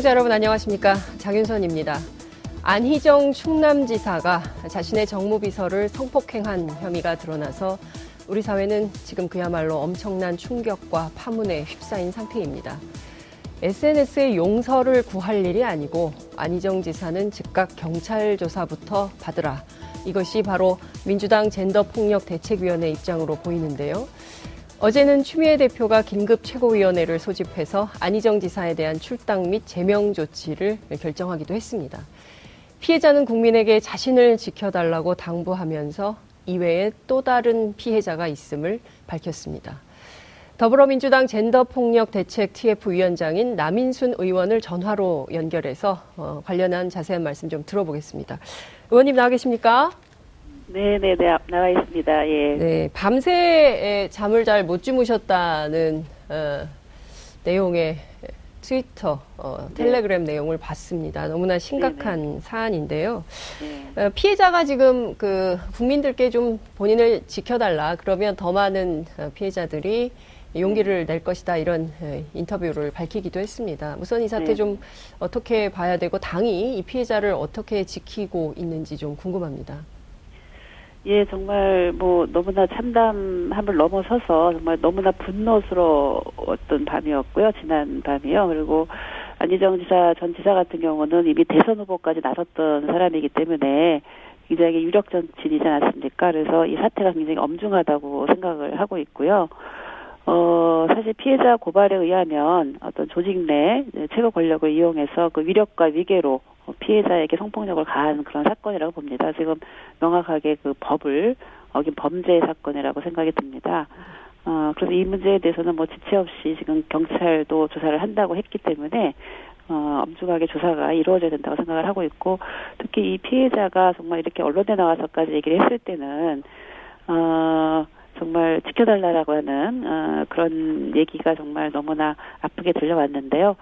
시청자 여러분 안녕하십니까 장윤선입니다. 안희정 충남지사가 자신의 정무비서를 성폭행한 혐의가 드러나서 우리 사회는 지금 그야말로 엄청난 충격과 파문에 휩싸인 상태입니다. SNS에 용서를 구할 일이 아니고 안희정 지사는 즉각 경찰 조사부터 받으라. 이것이 바로 민주당 젠더폭력 대책위원회 입장으로 보이는데요. 어제는 추미애 대표가 긴급 최고위원회를 소집해서 안희정 지사에 대한 출당 및 제명 조치를 결정하기도 했습니다. 피해자는 국민에게 자신을 지켜달라고 당부하면서 이외에 또 다른 피해자가 있음을 밝혔습니다. 더불어민주당 젠더폭력 대책 TF위원장인 남인순 의원을 전화로 연결해서 어, 관련한 자세한 말씀 좀 들어보겠습니다. 의원님 나와 계십니까? 네, 네, 네, 나와 있습니다. 예. 네, 밤새 잠을 잘 못 주무셨다는 어, 내용의 트위터, 어, 네. 텔레그램 네. 내용을 봤습니다. 너무나 심각한 네네. 사안인데요. 네. 어, 피해자가 지금 그 국민들께 좀 본인을 지켜달라. 그러면 더 많은 어, 피해자들이 용기를 낼 것이다 이런 어, 인터뷰를 밝히기도 했습니다. 우선 이 사태 네. 좀 어떻게 봐야 되고 당이 이 피해자를 어떻게 지키고 있는지 좀 궁금합니다. 예, 정말 뭐 너무나 참담함을 넘어서서 정말 너무나 분노스러웠던 밤이었고요. 지난 밤이요. 그리고 안희정 지사 전 지사 같은 경우는 이미 대선 후보까지 나섰던 사람이기 때문에 굉장히 유력 정치인이지 않습니까? 그래서 이 사태가 굉장히 엄중하다고 생각을 하고 있고요. 어, 사실 피해자 고발에 의하면 어떤 조직 내 최고 권력을 이용해서 그 위력과 위계로 피해자에게 성폭력을 가한 그런 사건이라고 봅니다. 지금 명확하게 그 법을 어긴 범죄 사건이라고 생각이 듭니다. 어, 그래서 이 문제에 대해서는 뭐 지체 없이 지금 경찰도 조사를 한다고 했기 때문에 어, 엄중하게 조사가 이루어져야 된다고 생각을 하고 있고 특히 이 피해자가 정말 이렇게 언론에 나와서까지 얘기를 했을 때는 어, 정말 지켜달라고 하는 어, 그런 얘기가 정말 너무나 아프게 들려왔는데요.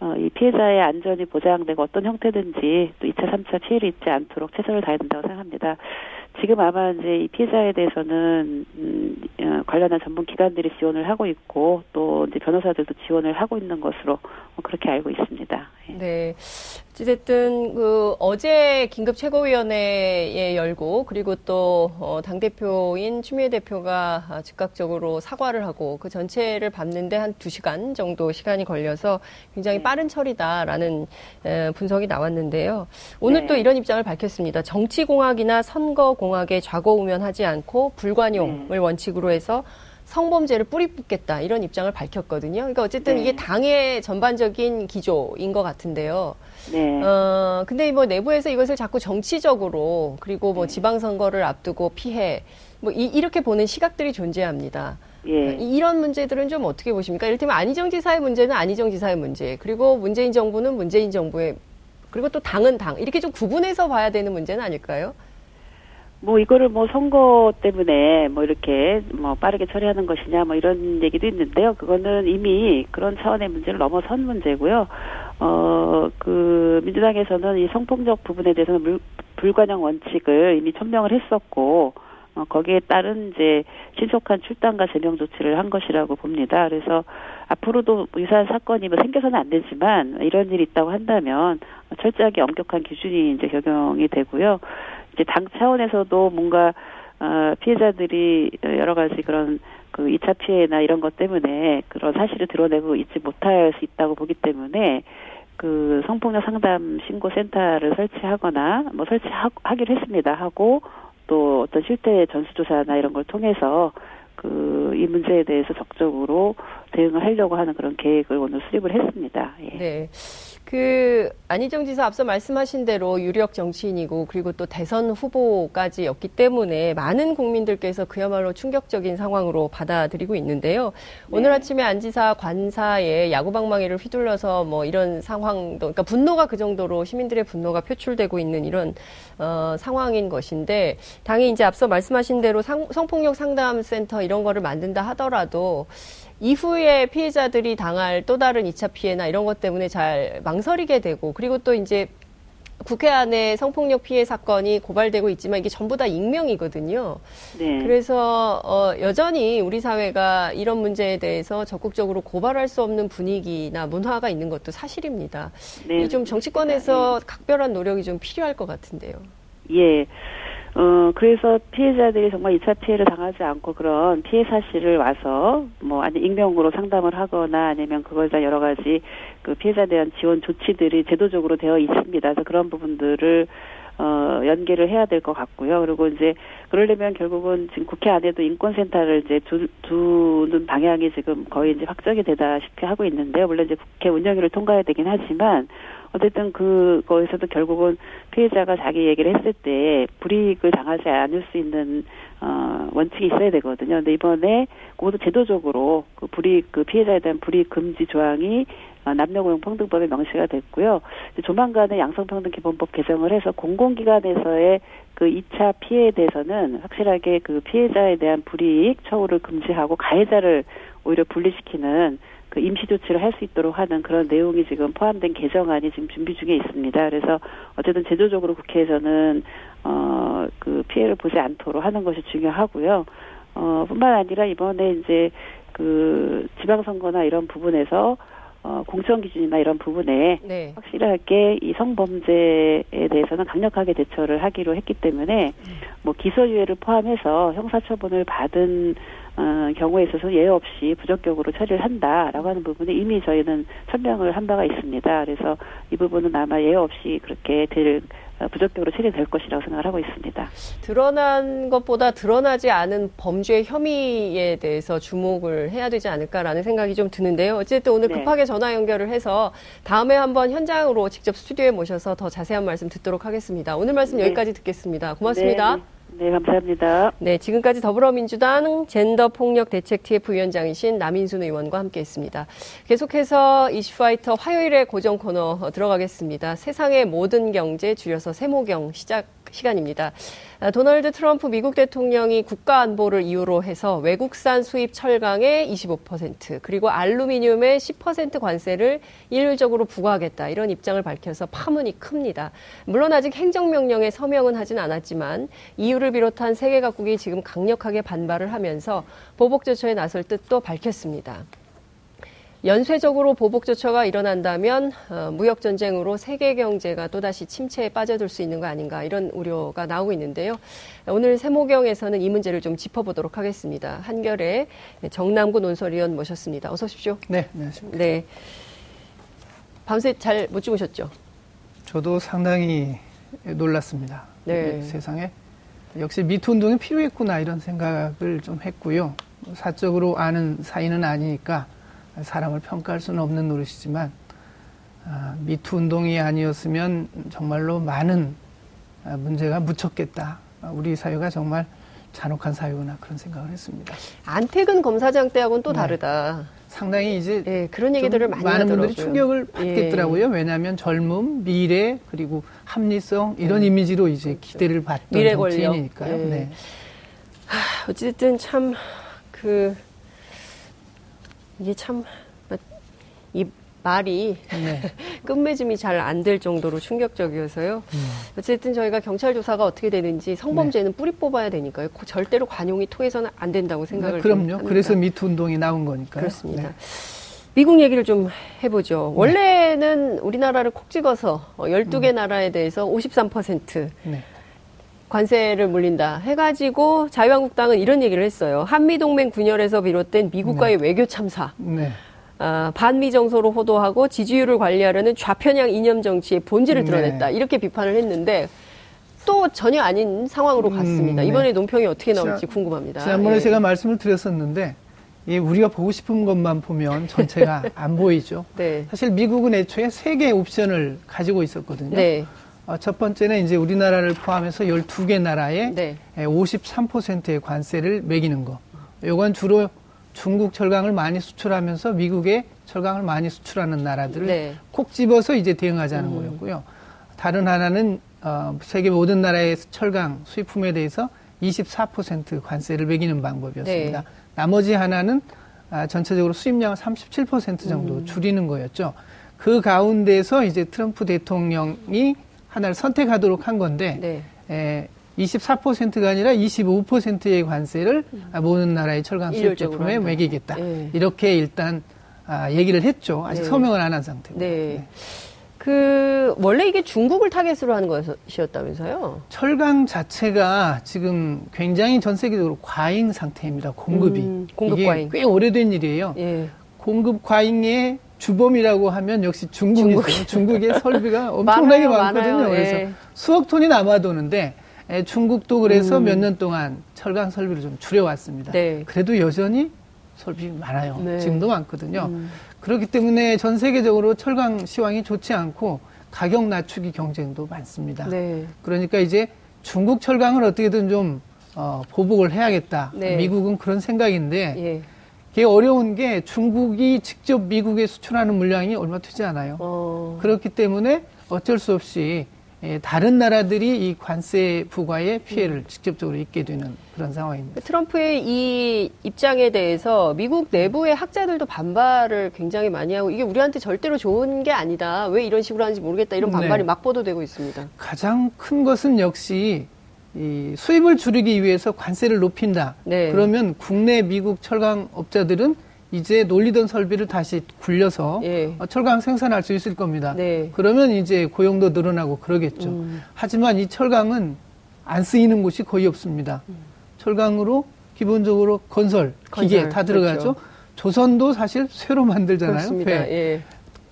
어, 이 피해자의 안전이 보장되고 어떤 형태든지 또 2차, 3차 피해를 입지 않도록 최선을 다해야 된다고 생각합니다. 지금 아마 이제 이 피해자에 대해서는 음, 어, 관련한 전문 기관들이 지원을 하고 있고 또 이제 변호사들도 지원을 하고 있는 것으로 그렇게 알고 있습니다. 예. 네. 어쨌든 그 어제 긴급 최고위원회에 열고 그리고 또 어, 당 대표인 추미애 대표가 즉각적으로 사과를 하고 그 전체를 밟는데 한 두 시간 정도 시간이 걸려서 굉장히 네. 빠른 처리다라는 분석이 나왔는데요. 오늘 네. 또 이런 입장을 밝혔습니다. 정치공학이나 선거공학에 좌고우면하지 않고 불관용을 네. 원칙으로 해서 성범죄를 뿌리 뽑겠다 이런 입장을 밝혔거든요. 그러니까 어쨌든 네. 이게 당의 전반적인 기조인 것 같은데요. 네. 어 근데 뭐 내부에서 이것을 자꾸 정치적으로 그리고 뭐 네. 지방선거를 앞두고 피해 뭐 이, 이렇게 보는 시각들이 존재합니다. 예. 이런 문제들은 좀 어떻게 보십니까? 이를테면 안희정 지사의 문제는 안희정 지사의 문제, 그리고 문재인 정부는 문재인 정부의, 그리고 또 당은 당 이렇게 좀 구분해서 봐야 되는 문제는 아닐까요? 뭐 이거를 뭐 선거 때문에 뭐 이렇게 뭐 빠르게 처리하는 것이냐 뭐 이런 얘기도 있는데요. 그거는 이미 그런 차원의 문제를 넘어선 문제고요. 어, 그 민주당에서는 이 성폭력 부분에 대해서는 물, 불관용 원칙을 이미 천명을 했었고 어, 거기에 따른 이제 신속한 출당과 제명 조치를 한 것이라고 봅니다. 그래서 앞으로도 유사한 사건이 뭐 생겨서는 안 되지만 이런 일이 있다고 한다면 철저하게 엄격한 기준이 이제 적용이 되고요. 이제 당 차원에서도 뭔가 어, 피해자들이 여러 가지 그런 그 2차 피해나 이런 것 때문에 그런 사실을 드러내고 있지 못할 수 있다고 보기 때문에 그 성폭력 상담 신고 센터를 설치하거나 뭐 설치하기로 했습니다. 하고 또 어떤 실태 전수조사나 이런 걸 통해서 그 이 문제에 대해서 적극적으로 대응을 하려고 하는 그런 계획을 오늘 수립을 했습니다. 예. 네. 그 안희정 지사 앞서 말씀하신 대로 유력 정치인이고 그리고 또 대선 후보까지였기 때문에 많은 국민들께서 그야말로 충격적인 상황으로 받아들이고 있는데요. 네. 오늘 아침에 안 지사 관사에 야구방망이를 휘둘러서 뭐 이런 상황도 그러니까 분노가 그 정도로 시민들의 분노가 표출되고 있는 이런 어, 상황인 것인데 당이 이제 앞서 말씀하신 대로 상, 성폭력 상담 센터 이런 거를 만든다 하더라도 이후에 피해자들이 당할 또 다른 2차 피해나 이런 것 때문에 잘 망설이게 되고 그리고 또 이제 국회 안에 성폭력 피해 사건이 고발되고 있지만 이게 전부 다 익명이거든요. 네. 그래서 어, 여전히 우리 사회가 이런 문제에 대해서 적극적으로 고발할 수 없는 분위기나 문화가 있는 것도 사실입니다. 네. 이좀 정치권에서 각별한 노력이 좀 필요할 것 같은데요. 예. 어, 그래서 피해자들이 정말 2차 피해를 당하지 않고 그런 피해 사실을 와서 뭐 아니 익명으로 상담을 하거나 아니면 그걸 다 여러 가지 그 피해자에 대한 지원 조치들이 제도적으로 되어 있습니다. 그래서 그런 부분들을 어, 연계를 해야 될 것 같고요. 그리고 이제 그러려면 결국은 지금 국회 안에도 인권센터를 이제 두, 두는 방향이 지금 거의 이제 확정이 되다시피 하고 있는데요. 물론 이제 국회 운영위를 통과해야 되긴 하지만 어쨌든 그거에서도 결국은 피해자가 자기 얘기를 했을 때 불이익을 당하지 않을 수 있는 어 원칙이 있어야 되거든요. 근데 이번에 그것도 제도적으로 그 불이익 그 피해자에 대한 불이익 금지 조항이 어, 남녀고용평등법에 명시가 됐고요. 조만간에 양성평등기본법 개정을 해서 공공기관에서의 그 2차 피해에 대해서는 확실하게 그 피해자에 대한 불이익 처우를 금지하고 가해자를 오히려 분리시키는 그 임시 조치를 할 수 있도록 하는 그런 내용이 지금 포함된 개정안이 지금 준비 중에 있습니다. 그래서 어쨌든 제도적으로 국회에서는 어 그 피해를 보지 않도록 하는 것이 중요하고요. 어 뿐만 아니라 이번에 이제 그 지방선거나 이런 부분에서 어 공천 기준이나 이런 부분에 네. 확실하게 이 성범죄에 대해서는 강력하게 대처를 하기로 했기 때문에 뭐 기소유예를 포함해서 형사처분을 받은 어, 경우에 있어서 예외 없이 부적격으로 처리를 한다라고 하는 부분에 이미 저희는 천명을 한 바가 있습니다. 그래서 이 부분은 아마 예외 없이 그렇게 될 어, 부적격으로 처리될 것이라고 생각을 하고 있습니다. 드러난 것보다 드러나지 않은 범죄 혐의에 대해서 주목을 해야 되지 않을까라는 생각이 좀 드는데요. 어쨌든 오늘 네. 급하게 전화 연결을 해서 다음에 한번 현장으로 직접 스튜디오에 모셔서 더 자세한 말씀 듣도록 하겠습니다. 오늘 말씀 네. 여기까지 듣겠습니다. 고맙습니다. 네, 네, 네, 감사합니다. 네, 지금까지 더불어민주당 젠더 폭력 대책 TF 위원장이신 남인순 의원과 함께했습니다. 계속해서 이슈파이터 화요일에 고정 코너 어, 들어가겠습니다. 세상의 모든 경제 줄여서 세모경 시작 시간입니다. 아, 도널드 트럼프 미국 대통령이 국가 안보를 이유로 해서 외국산 수입 철강의 25% 그리고 알루미늄의 10% 관세를 일률적으로 부과하겠다 이런 입장을 밝혀서 파문이 큽니다. 물론 아직 행정명령에 서명은 하진 않았지만 EU를 비롯한 세계 각국이 지금 강력하게 반발을 하면서 보복 조처에 나설 뜻도 밝혔습니다. 연쇄적으로 보복 조처가 일어난다면 어, 무역 전쟁으로 세계 경제가 또다시 침체에 빠져들 수 있는 거 아닌가 이런 우려가 나오고 있는데요. 오늘 세모경에서는 이 문제를 좀 짚어보도록 하겠습니다. 한결의 정남구 논설위원 모셨습니다. 어서 오십시오. 네, 안녕하십니까. 네. 밤새 잘 못 주무셨죠? 저도 상당히 놀랐습니다. 네. 이 세상에 역시 미투 운동이 필요했구나 이런 생각을 좀 했고요. 사적으로 아는 사이는 아니니까 사람을 평가할 수는 없는 노릇이지만 아, 미투 운동이 아니었으면 정말로 많은 아, 문제가 묻혔겠다. 아, 우리 사회가 정말 잔혹한 사회구나 그런 생각을 했습니다. 안태근 검사장 때하고는 또 네. 다르다. 상당히 이제 예, 그런 얘기들을 좀 많이 많은 하더라고요. 분들이 충격을 예. 받겠더라고요. 왜냐하면 젊음, 미래 그리고 합리성 이런 네. 이미지로 이제 기대를 받던 미래. 정치인이니까요. 예. 네. 어쨌든 참 그 이게 참 이 말이 네. 끝맺음이 잘 안 될 정도로 충격적이어서요. 음. 어쨌든 저희가 경찰 조사가 어떻게 되는지 성범죄는 뿌리 뽑아야 되니까요. 고- 절대로 관용이 통해서는 안 된다고 생각을 네, 좀 그럼요. 합니다. 그래서 미투 운동이 나온 거니까요. 그렇습니다. 네. 미국 얘기를 좀 해보죠. 원래는 우리나라를 콕 집어서 12개 음. 나라에 대해서 53% 네. 관세를 물린다 해가지고 자유한국당은 이런 얘기를 했어요. 한미동맹 분열에서 비롯된 미국과의 외교 참사, 네. 아, 반미 정서로 호도하고 지지율을 관리하려는 좌편향 이념 정치의 본질을 네. 드러냈다. 이렇게 비판을 했는데 또 전혀 아닌 상황으로 음, 갔습니다. 네. 이번에 논평이 어떻게 자, 나올지 궁금합니다. 지난번에 예. 제가 말씀을 드렸었는데 이 우리가 보고 싶은 것만 보면 전체가 안 보이죠. 네. 사실 미국은 애초에 세 개의 옵션을 가지고 있었거든요. 네. 어, 첫 번째는 이제 우리나라를 포함해서 12개 나라에 네. 53%의 관세를 매기는 거. 요건 주로 중국 철강을 많이 수출하면서 미국에 철강을 많이 수출하는 나라들을 네. 콕 집어서 이제 대응하자는 음. 거였고요. 다른 하나는 어, 세계 모든 나라의 철강 수입품에 대해서 24% 관세를 매기는 방법이었습니다. 네. 나머지 하나는 아, 전체적으로 수입량을 37% 정도 음. 줄이는 거였죠. 그 가운데서 이제 트럼프 대통령이 하나를 선택하도록 한 건데 네. 에, 24%가 아니라 25%의 관세를 모든 나라의 철강 수입 음. 제품에 한다. 매기겠다. 네. 이렇게 일단 아, 얘기를 했죠. 아직 네. 서명을 안 한 상태입니다. 네. 그 원래 이게 중국을 타겟으로 하는 것이었다면서요? 철강 자체가 지금 굉장히 전 세계적으로 과잉 상태입니다. 공급이. 음, 공급 과잉. 꽤 오래된 일이에요. 예. 공급 과잉의 주범이라고 하면 역시 중국이죠. 중국의 설비가 엄청나게 많아요, 많거든요. 많아요. 그래서 예. 수억 톤이 남아도는데 에, 중국도 그래서 음. 몇년 동안 철강 설비를 좀 줄여왔습니다. 네. 그래도 여전히 설비 많아요. 네. 지금도 많거든요. 음. 그렇기 때문에 전 세계적으로 철강 시황이 좋지 않고 가격 낮추기 경쟁도 많습니다. 네. 그러니까 이제 중국 철강을 어떻게든 좀 어, 보복을 해야겠다. 네. 미국은 그런 생각인데 예. 이게 어려운 게 중국이 직접 미국에 수출하는 물량이 얼마 되지 않아요. 어. 그렇기 때문에 어쩔 수 없이 예, 다른 나라들이 이 관세 부과의 피해를 음. 직접적으로 입게 되는 그런 상황입니다. 트럼프의 이 입장에 대해서 미국 내부의 학자들도 반발을 굉장히 많이 하고 이게 우리한테 절대로 좋은 게 아니다. 왜 이런 식으로 하는지 모르겠다. 이런 반발이 네. 막 보도되고 있습니다. 가장 큰 것은 역시 이 수입을 줄이기 위해서 관세를 높인다. 네. 그러면 국내 미국 철강 업자들은 이제 놀리던 설비를 다시 굴려서 예. 어, 철강 생산할 수 있을 겁니다. 네. 그러면 이제 고용도 늘어나고 그러겠죠. 음. 하지만 이 철강은 안 쓰이는 곳이 거의 없습니다. 철강으로 기본적으로 건설, 기계 건설, 다 들어가죠. 그렇죠. 조선도 사실 쇠로 만들잖아요. 예.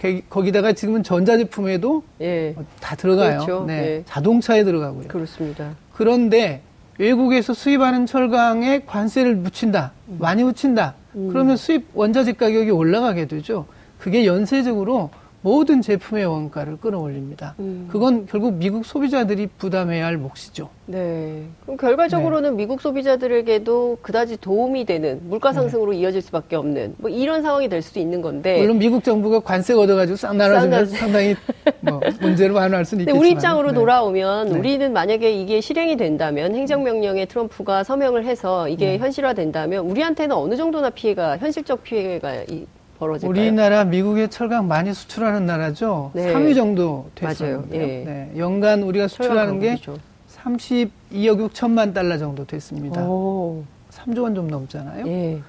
게- 거기다가 지금은 전자제품에도 예. 어, 다 들어가요. 그렇죠. 네. 네. 자동차에 들어가고요. 그렇습니다. 그런데 외국에서 수입하는 철강에 관세를 묻힌다. 음. 많이 묻힌다. 그러면 수입 원자재 가격이 올라가게 되죠. 그게 연쇄적으로 모든 제품의 원가를 끌어올립니다. 음. 그건 결국 미국 소비자들이 부담해야 할 몫이죠. 네. 그럼 결과적으로는 미국 소비자들에게도 그다지 도움이 되는 물가 상승으로 이어질 수밖에 없는 뭐 이런 상황이 될 수도 있는 건데. 물론 미국 정부가 관세 걷어가지고 네. 싼 상당히 뭐 문제를 완화할 수는 있겠지만. 우리 입장으로 네. 돌아오면 네. 우리는 만약에 이게 실행이 된다면 행정명령에 트럼프가 서명을 해서 네. 이게 현실화된다면 우리한테는 어느 정도나 피해가 현실적 피해가 이- 벌어질까요? 우리나라 미국에 철강 많이 수출하는 나라죠. 네. 3위 정도 됐어요. 예. 네. 연간 우리가 수출하는 게 철강 32억 6천만 달러 정도 됐습니다. 오. 3조 원 좀 넘잖아요. 예.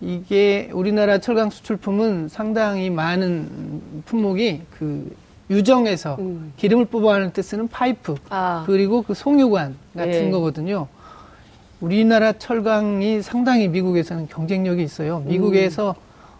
이게 우리나라 철강 수출품은 상당히 많은 품목이 그 유정에서 음. 기름을 뽑아낼 때 쓰는 파이프 아. 그리고 그 송유관 같은 예. 거거든요. 우리나라 철강이 상당히 미국에서는 경쟁력이 있어요. 미국에서 어,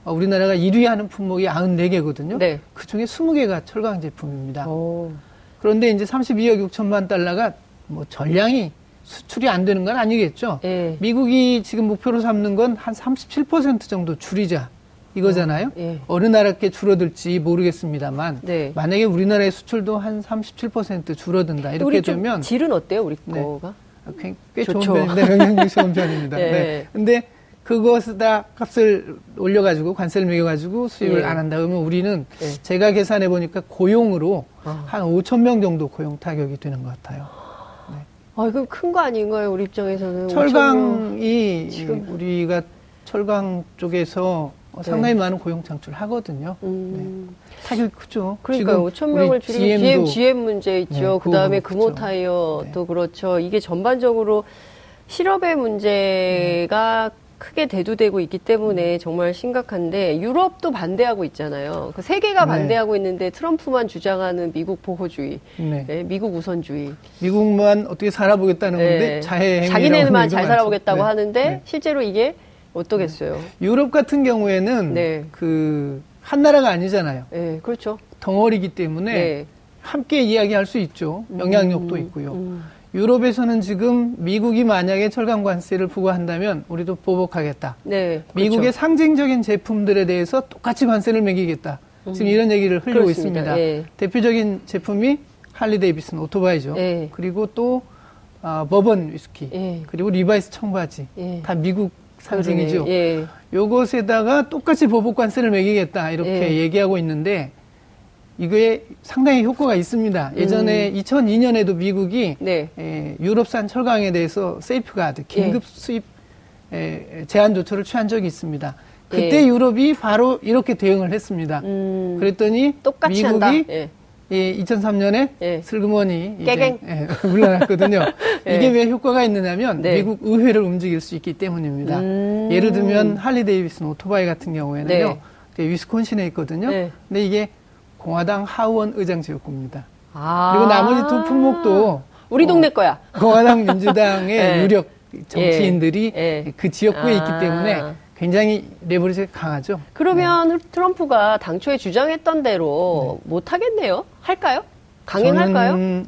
우리나라가 1위 하는 품목이 94개거든요. 네. 그 중에 20개가 철강 제품입니다. 오. 그런데 이제 32억 6천만 달러가 뭐 전량이 수출이 안 되는 건 아니겠죠. 예. 미국이 지금 목표로 삼는 건 한 37% 정도 줄이자 이거잖아요. 예. 어느 나라께 줄어들지 모르겠습니다만 네. 만약에 우리나라의 수출도 한 37% 줄어든다 이렇게 되면 질은 어때요, 우리 네. 거가? 꽤, 꽤 좋은. 편인데 영향력이 좋은 편입니다. 예. 네. 근데 그것에다 값을 올려가지고 관세를 매겨가지고 수입을 예. 안 한다 그러면 우리는 예. 제가 계산해 보니까 고용으로 아. 한 5천 명 정도 고용 타격이 되는 것 같아요. 아, 이거 큰거 아닌가요, 우리 입장에서는? 5,000명. 철강이 지금. 우리가 철강 쪽에서 네. 상당히 많은 고용 창출 하거든요. 음. 타격이 크죠. 그러니까 지금 5천 명을 줄이고 GM GM, 도 GM 문제 있죠. 네, 그 다음에 금호 그렇죠. 타이어도 그렇죠. 이게 전반적으로 실업의 문제가 크게 대두되고 있기 때문에 정말 심각한데 유럽도 반대하고 있잖아요. 그 세계가 네. 반대하고 있는데 트럼프만 주장하는 미국 보호주의, 네. 네, 미국 우선주의. 미국만 어떻게 살아보겠다는 네. 건데 자해 자기네만 잘 살아보겠다고 많죠. 하는데 네. 실제로 이게 어떠겠어요? 유럽 같은 경우에는 네. 그한 나라가 아니잖아요. 네, 그렇죠. 덩어리기 때문에 네. 함께 이야기할 수 있죠. 영향력도 음, 있고요. 음. 유럽에서는 지금 미국이 만약에 철강 관세를 부과한다면 우리도 보복하겠다. 네, 미국의 그렇죠. 상징적인 제품들에 대해서 똑같이 관세를 매기겠다. 지금 이런 얘기를 흘리고 그렇습니다. 있습니다. 예. 대표적인 제품이 할리 데이비슨 오토바이죠. 예. 그리고 또 아, 버번 위스키, 예. 그리고 리바이스 청바지, 예. 다 미국 상징이죠. 예. 요것에다가 똑같이 보복 관세를 매기겠다 이렇게 예. 얘기하고 있는데 이게 상당히 효과가 있습니다. 예전에 2002년에도 미국이 네. 에, 유럽산 철강에 대해서 세이프가드 긴급 예. 수입 에, 제한 조처를 취한 적이 있습니다. 그때 예. 유럽이 바로 이렇게 대응을 했습니다. 음, 그랬더니 미국이. 예. 이 2003년에 예. 슬그머니 이제, 깨갱. 예, 물러났거든요. 예. 이게 왜 효과가 있느냐면 네. 미국 의회를 움직일 수 있기 때문입니다. 음. 예를 들면 할리 데이비슨 오토바이 같은 경우에는요. 네. 이제 위스콘신에 있거든요. 네. 근데 이게 공화당 하원 의장 지역구입니다. 아. 그리고 나머지 두 품목도 우리 어, 동네 거야. 공화당 민주당의 예. 유력 정치인들이 예. 그 지역구에 아. 있기 때문에 굉장히 레버리지가 강하죠. 그러면 트럼프가 당초에 주장했던 대로 못 하겠네요. 할까요? 강행할까요? 저는,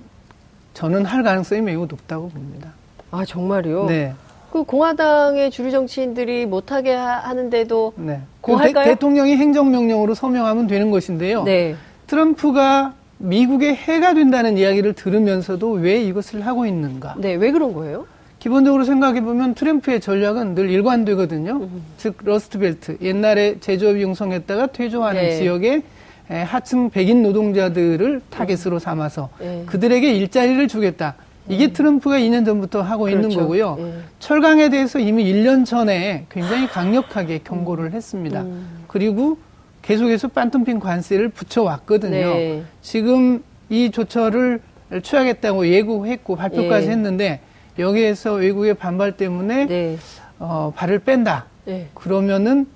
저는 할 가능성이 매우 높다고 봅니다. 아 정말요? 네. 그 공화당의 주류 정치인들이 못하게 하- 하는데도 네. 그거 그 대- 할까요? 대통령이 행정명령으로 서명하면 되는 것인데요. 네. 트럼프가 미국의 해가 된다는 이야기를 들으면서도 왜 이것을 하고 있는가? 네, 왜 그런 거예요? 기본적으로 생각해 보면 트럼프의 전략은 늘 일관되거든요. 음. 즉 러스트벨트 옛날에 제조업이 융성했다가 퇴조하는 네. 지역의 에, 하층 백인 노동자들을 타겟으로 삼아서 네. 그들에게 일자리를 주겠다. 이게 트럼프가 2년 전부터 하고 있는 그렇죠. 거고요. 예. 철강에 대해서 이미 1년 전에 굉장히 강력하게 경고를 했습니다. 음. 그리고 계속해서 반덤핑 관세를 붙여왔거든요. 네. 지금 이 조처를 취하겠다고 예고했고 발표까지 예. 했는데 여기에서 외국의 반발 때문에 네. 어, 발을 뺀다. 네. 그러면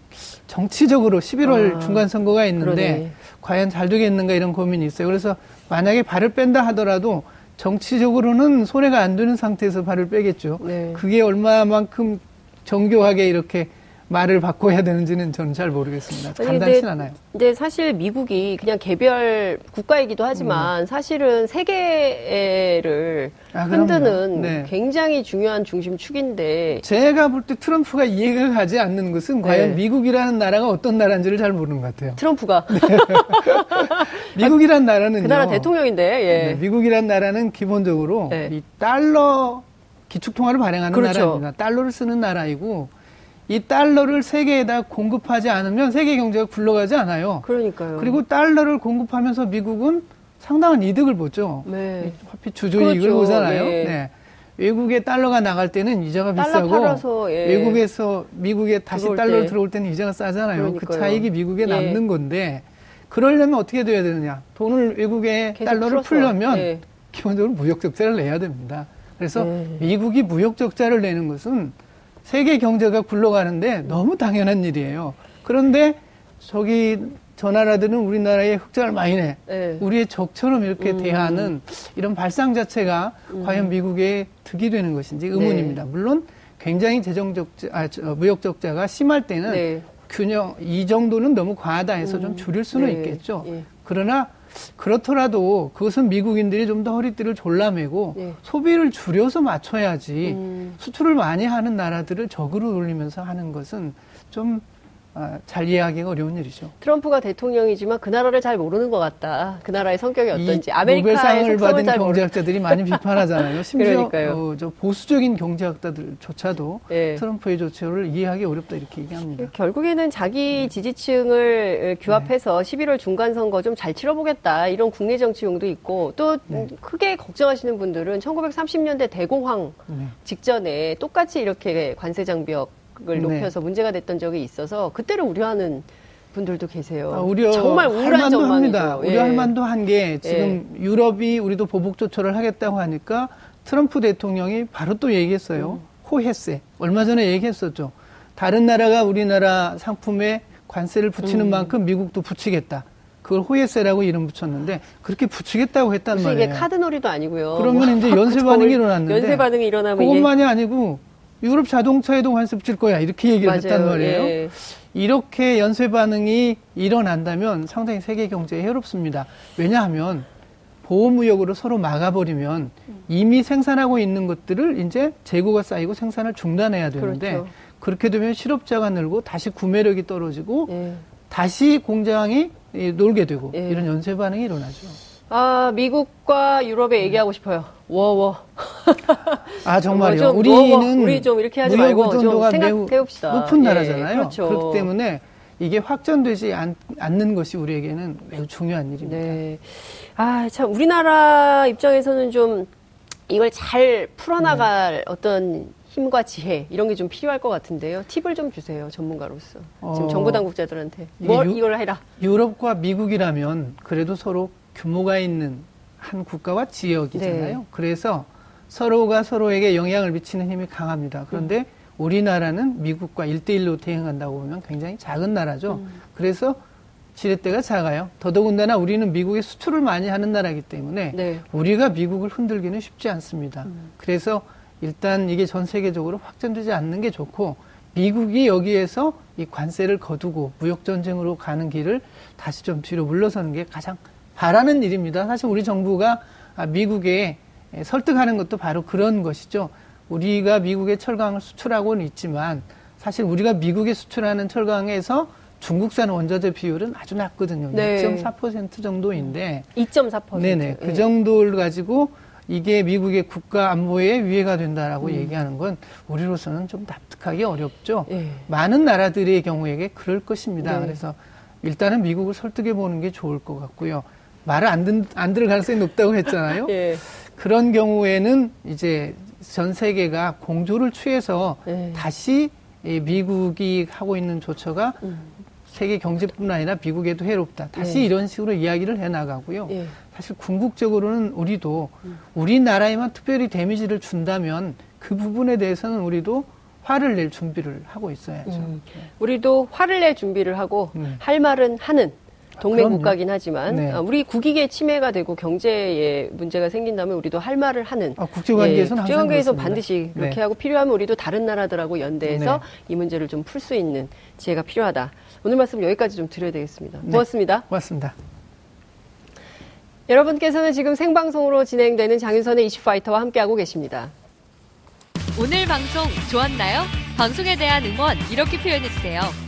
정치적으로 11월 아, 중간 선거가 있는데 그러네. 과연 잘 되겠는가 이런 고민이 있어요. 그래서 만약에 발을 뺀다 하더라도 정치적으로는 손해가 안 되는 상태에서 발을 빼겠죠. 네. 그게 얼마만큼 정교하게 이렇게 말을 바꿔야 되는지는 저는 잘 모르겠습니다. 간단치 않아요. 근데 사실 미국이 그냥 개별 국가이기도 하지만 사실은 세계를 아. 흔드는 네. 굉장히 중요한 중심축인데 제가 볼 때 트럼프가 이해가 가지 않는 것은 네. 과연 미국이라는 나라가 어떤 나라인지를 잘 모르는 것 같아요. 트럼프가 미국이란 나라는요. 그 나라 대통령인데 예. 네, 미국이란 나라는 기본적으로 네. 이 달러 기축통화를 발행하는 그렇죠. 나라입니다. 달러를 쓰는 나라이고 이 달러를 세계에다 공급하지 않으면 세계 경제가 굴러가지 않아요. 그러니까요. 그리고 달러를 공급하면서 미국은 상당한 이득을 보죠. 네. 화폐 주조이익을 그렇죠. 보잖아요. 예. 네. 외국에 달러가 나갈 때는 이자가 달러 비싸고 팔아서, 예. 외국에서 미국에 다시 달러를 때. 들어올 때는 이자가 싸잖아요. 그 그러니까요. 차익이 미국에 예. 남는 건데 그러려면 어떻게 돼야 되느냐? 돈을 외국에 달러를 풀어서, 풀려면 예. 기본적으로 무역 적자를 내야 됩니다. 그래서 네. 미국이 무역 적자를 내는 것은 세계 경제가 굴러가는데 너무 당연한 일이에요. 그런데 저기 저 나라들은 우리나라에 흑자를 많이 내. 네. 우리의 적처럼 이렇게 음. 대하는 이런 발상 자체가 과연 미국의 득이 되는 것인지 의문입니다. 네. 물론 굉장히 재정 적자, 아, 저, 무역 적자가 심할 때는 네. 균형 이 정도는 너무 과하다 해서 좀 음. 줄일 수는 네. 있겠죠. 예. 그러나 그렇더라도 그것은 미국인들이 좀 더 허리띠를 졸라매고 네. 소비를 줄여서 맞춰야지 음. 수출을 많이 하는 나라들을 적으로 돌리면서 하는 것은 좀 아, 잘 이해하기가 어려운 일이죠. 트럼프가 대통령이지만 그 나라를 잘 모르는 것 같다. 그 나라의 성격이 어떤지 이 아메리카의 노벨상을 받은 잘 모르. 경제학자들이 많이 비판하잖아요. 심지어. 어, 저 보수적인 경제학자들조차도 예. 트럼프의 조처를 이해하기 어렵다 이렇게 얘기합니다. 결국에는 자기 지지층을 규합해서 11월 중간 선거 좀 잘 치러보겠다 이런 국내 정치용도 있고 또 네. 크게 걱정하시는 분들은 1930년대 대공황 네. 직전에 똑같이 이렇게 관세 장벽 을 네. 높여서 문제가 됐던 적이 있어서 그때를 우려하는 분들도 계세요. 아, 우려 정말 할 우울한 만도 전망이죠. 합니다. 예. 우려할 만도 한 게 지금 유럽이 우리도 보복 조처를 하겠다고 하니까 트럼프 대통령이 바로 또 얘기했어요. 음. 호혜세 얼마 전에 얘기했었죠. 다른 나라가 우리나라 상품에 관세를 붙이는 음. 만큼 미국도 붙이겠다. 그걸 호혜세라고 이름 붙였는데 그렇게 붙이겠다고 했단 말이에요. 이게 카드놀이도 아니고요. 그러면 이제 뭐 연쇄 거울, 반응이 일어났는데 연쇄 반응이 일어나면 이게 그것만이 아니고 유럽 자동차에도 관세 붙일 거야 이렇게 얘기를 했단 맞아요. 말이에요. 예. 이렇게 연쇄 반응이 일어난다면 상당히 세계 경제에 해롭습니다. 왜냐하면 보호무역으로 서로 막아버리면 이미 생산하고 있는 것들을 이제 재고가 쌓이고 생산을 중단해야 되는데 그렇죠. 그렇게 되면 실업자가 늘고 다시 구매력이 떨어지고 예. 다시 공장이 이, 놀게 되고 예. 이런 연쇄 반응이 일어나죠. 아 미국과 유럽에 얘기하고 싶어요. 워워. 아 정말요. 뭐좀 우리는 누워, 우리 좀 이렇게 하지 무역 말고 좀 생각해봅시다. 높은 예, 나라잖아요. 그렇죠. 그렇기 때문에 이게 확전되지 않, 는 것이 우리에게는 매우 중요한 일입니다. 네. 아, 참, 우리나라 입장에서는 좀 이걸 잘 풀어나갈 네. 어떤 힘과 지혜, 이런 게 좀 필요할 것 같은데요. 팁을 좀 주세요, 전문가로서. 지금 어, 정부 당국자들한테. 뭘 유- 이걸 해라. 유럽과 미국이라면 그래도 서로 규모가 있는 한 국가와 지역이잖아요. 네. 그래서 서로가 서로에게 영향을 미치는 힘이 강합니다. 그런데 우리나라는 미국과 일대일로 대응한다고 보면 굉장히 작은 나라죠. 음. 그래서 지렛대가 작아요. 더더군다나 우리는 미국에 수출을 많이 하는 나라이기 때문에 네. 우리가 미국을 흔들기는 쉽지 않습니다. 음. 그래서 일단 이게 전 세계적으로 확전되지 않는 게 좋고 미국이 여기에서 이 관세를 거두고 무역 전쟁으로 가는 길을 다시 좀 뒤로 물러서는 게 가장 바라는 일입니다. 사실 우리 정부가 아, 미국에 설득하는 것도 바로 그런 것이죠. 우리가 미국에 철강을 수출하고는 있지만 사실 우리가 미국에 수출하는 철강에서 중국산 원자재 비율은 아주 낮거든요. 네. 2.4% 정도인데 2.4%. 네네. 그 예. 정도를 가지고 이게 미국의 국가 안보에 위해가 된다라고 음. 얘기하는 건 우리로서는 좀 납득하기 어렵죠. 예. 많은 나라들의 경우에게 그럴 것입니다. 네. 그래서 일단은 미국을 설득해 보는 게 좋을 것 같고요. 말을 안, 듣, 안 들을 가능성이 높다고 했잖아요. 예. 그런 경우에는 이제 전 세계가 공조를 취해서 예. 다시 이 미국이 하고 있는 조처가 음. 세계 경제뿐 아니라 미국에도 해롭다. 다시 네. 이런 식으로 이야기를 해 나가고요. 예. 사실 궁극적으로는 우리도 음. 우리나라에만 특별히 데미지를 준다면 그 부분에 대해서는 우리도 화를 낼 준비를 하고 있어야죠. 음. 우리도 화를 낼 준비를 하고 네. 할 말은 하는 동맹. 국가긴 하지만 네. 어, 우리 국익에 침해가 되고 경제에 문제가 생긴다면 우리도 할 말을 하는 아, 국제관계에서는 예, 국제관계에서. 반드시 그렇게 네. 하고 필요하면 우리도 다른 나라들하고 연대해서 네. 이 문제를 좀 풀 수 있는 지혜가 필요하다. 오늘 말씀 여기까지 좀 드려야 되겠습니다. 네. 고맙습니다. 고맙습니다. 여러분께서는 지금 생방송으로 진행되는 장윤선의 이슈파이터와 함께하고 계십니다. 오늘 방송 좋았나요? 방송에 대한 응원 이렇게 표현해주세요.